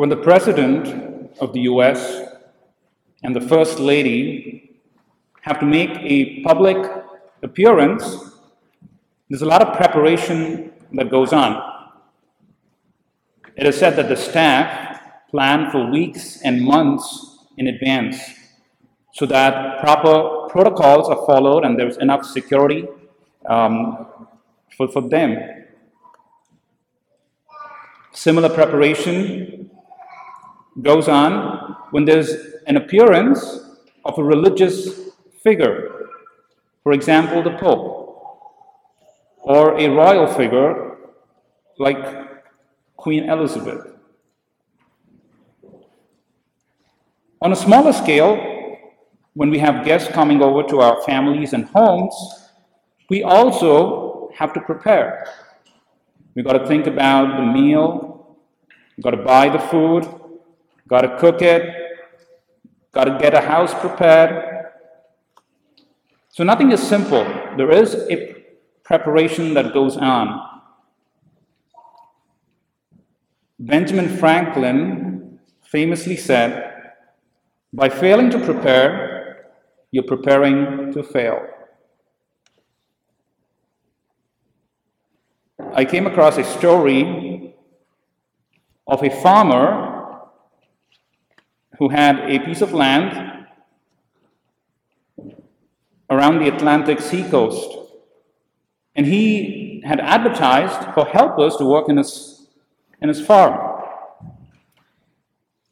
when the President of the US and the First Lady have to make a public appearance, there's a lot of preparation that goes on. It is said that the staff plan for weeks and months in advance so that proper protocols are followed and there's enough security um, for, for them. Similar preparation goes on when there's an appearance of a religious figure, for example, the Pope, or a royal figure like Queen Elizabeth. On a smaller scale, when we have guests coming over to our families and homes, we also have to prepare. We've got to think about the meal, we've got to buy the food, got to cook it, got to get a house prepared. So nothing is simple. There is a preparation that goes on. Benjamin Franklin famously said, By failing to prepare, you're preparing to fail. I came across a story of a farmer who had a piece of land around the Atlantic seacoast. And he had advertised for helpers to work in his, in his farm.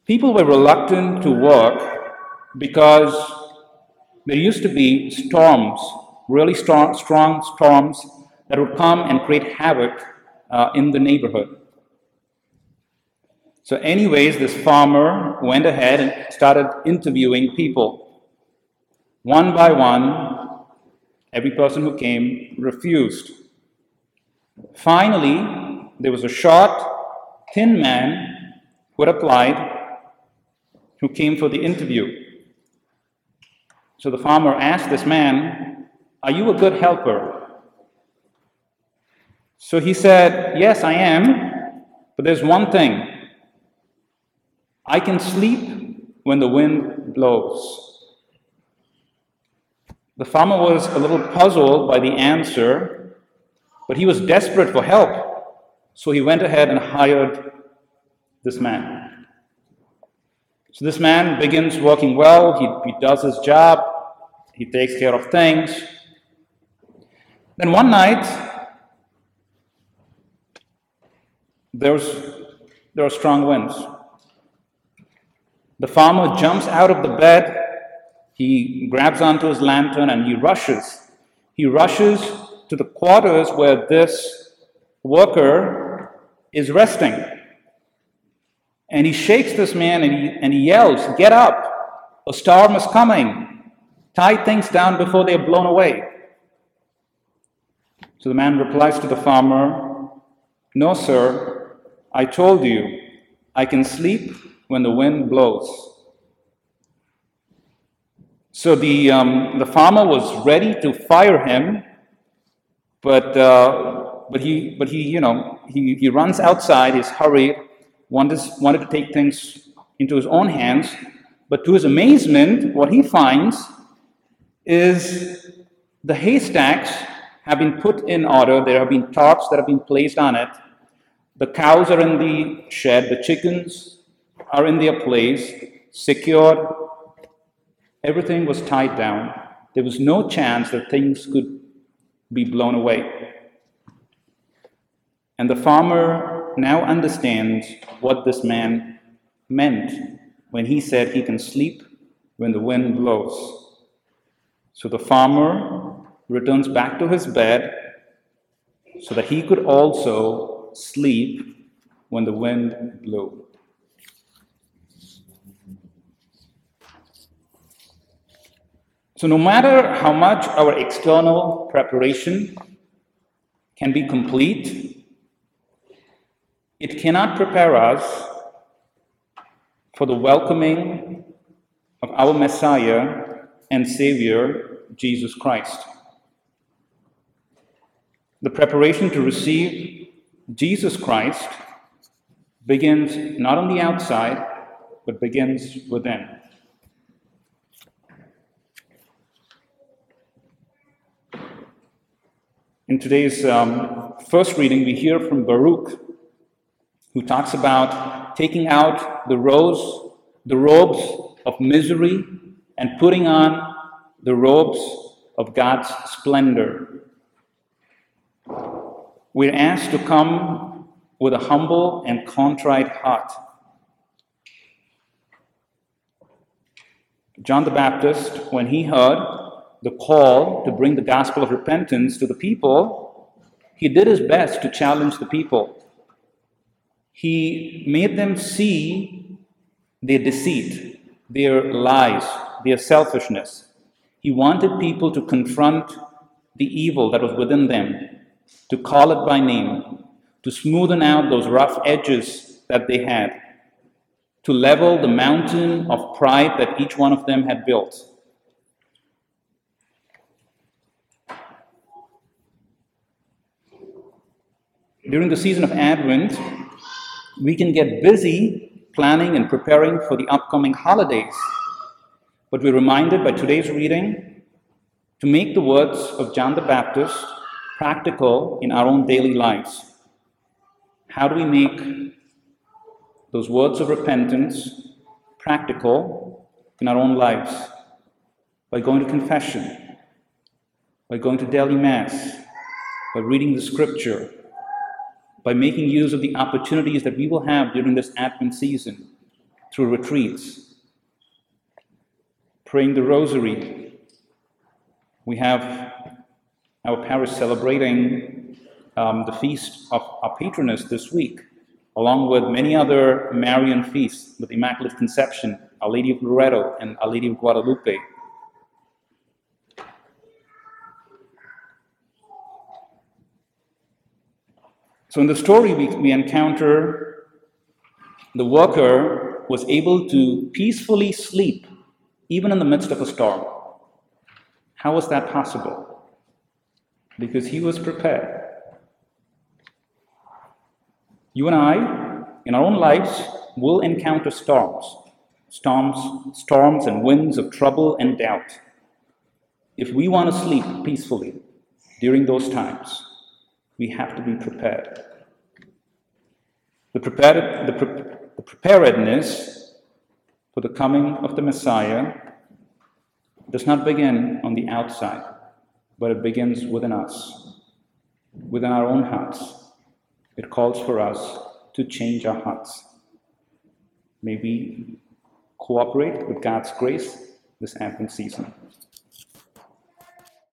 People were reluctant to work because there used to be storms, really strong, strong storms that would come and create havoc uh, in the neighborhood. So, anyways, this farmer went ahead and started interviewing people. One by one, every person who came refused. Finally, there was a short, thin man who had applied who came for the interview. So the farmer asked this man, Are you a good helper? So he said, Yes, I am, but there's one thing. I can sleep when the wind blows. The farmer was a little puzzled by the answer, but he was desperate for help. So he went ahead and hired this man. So this man begins working well, he, he does his job, he takes care of things. Then one night, there's, there are strong winds. The farmer jumps out of the bed, he grabs onto his lantern, and he rushes. He rushes to the quarters where this worker is resting. And he shakes this man and he, and he yells, Get up! A storm is coming! Tie things down before they are blown away. So the man replies to the farmer, No, sir, I told you, I can sleep when the wind blows. So the, um, the farmer was ready to fire him, but, uh, but, he, but he, you know, he, he runs outside, he's hurried, wanted, wanted to take things into his own hands, but to his amazement, what he finds is the haystacks have been put in order, there have been tarps that have been placed on it, the cows are in the shed, the chickens are in their place, secured. Everything was tied down. There was no chance that things could be blown away. And the farmer now understands what this man meant when he said he can sleep when the wind blows. So the farmer returns back to his bed so that he could also sleep when the wind blew. So, no matter how much our external preparation can be complete, it cannot prepare us for the welcoming of our Messiah and Savior, Jesus Christ. The preparation to receive Jesus Christ begins not on the outside, but begins within. In today's um, first reading, we hear from Baruch, who talks about taking out the the robes of misery and putting on the robes of God's splendor. We're asked to come with a humble and contrite heart. John the Baptist, when he heard the call to bring the gospel of repentance to the people, he did his best to challenge the people. He made them see their deceit, their lies, their selfishness. He wanted people to confront the evil that was within them, to call it by name, to smoothen out those rough edges that they had, to level the mountain of pride that each one of them had built. During the season of Advent, we can get busy planning and preparing for the upcoming holidays. But we're reminded by today's reading to make the words of John the Baptist practical in our own daily lives. How do we make those words of repentance practical in our own lives? By going to confession, by going to daily Mass, by reading the scripture, by making use of the opportunities that we will have during this Advent season through retreats, praying the Rosary. We have our parish celebrating um, the feast of our patroness this week, along with many other Marian feasts with Immaculate Conception, Our Lady of Loreto, and Our Lady of Guadalupe. So in the story, we, we encounter the worker was able to peacefully sleep even in the midst of a storm. How was that possible? Because he was prepared. You and I, in our own lives, will encounter storms, storms, storms and winds of trouble and doubt. If we want to sleep peacefully during those times, we have to be prepared. The, prepared, the, pre- the preparedness for the coming of the Messiah does not begin on the outside, but it begins within us, within our own hearts. It calls for us to change our hearts. May we cooperate with God's grace this Advent season.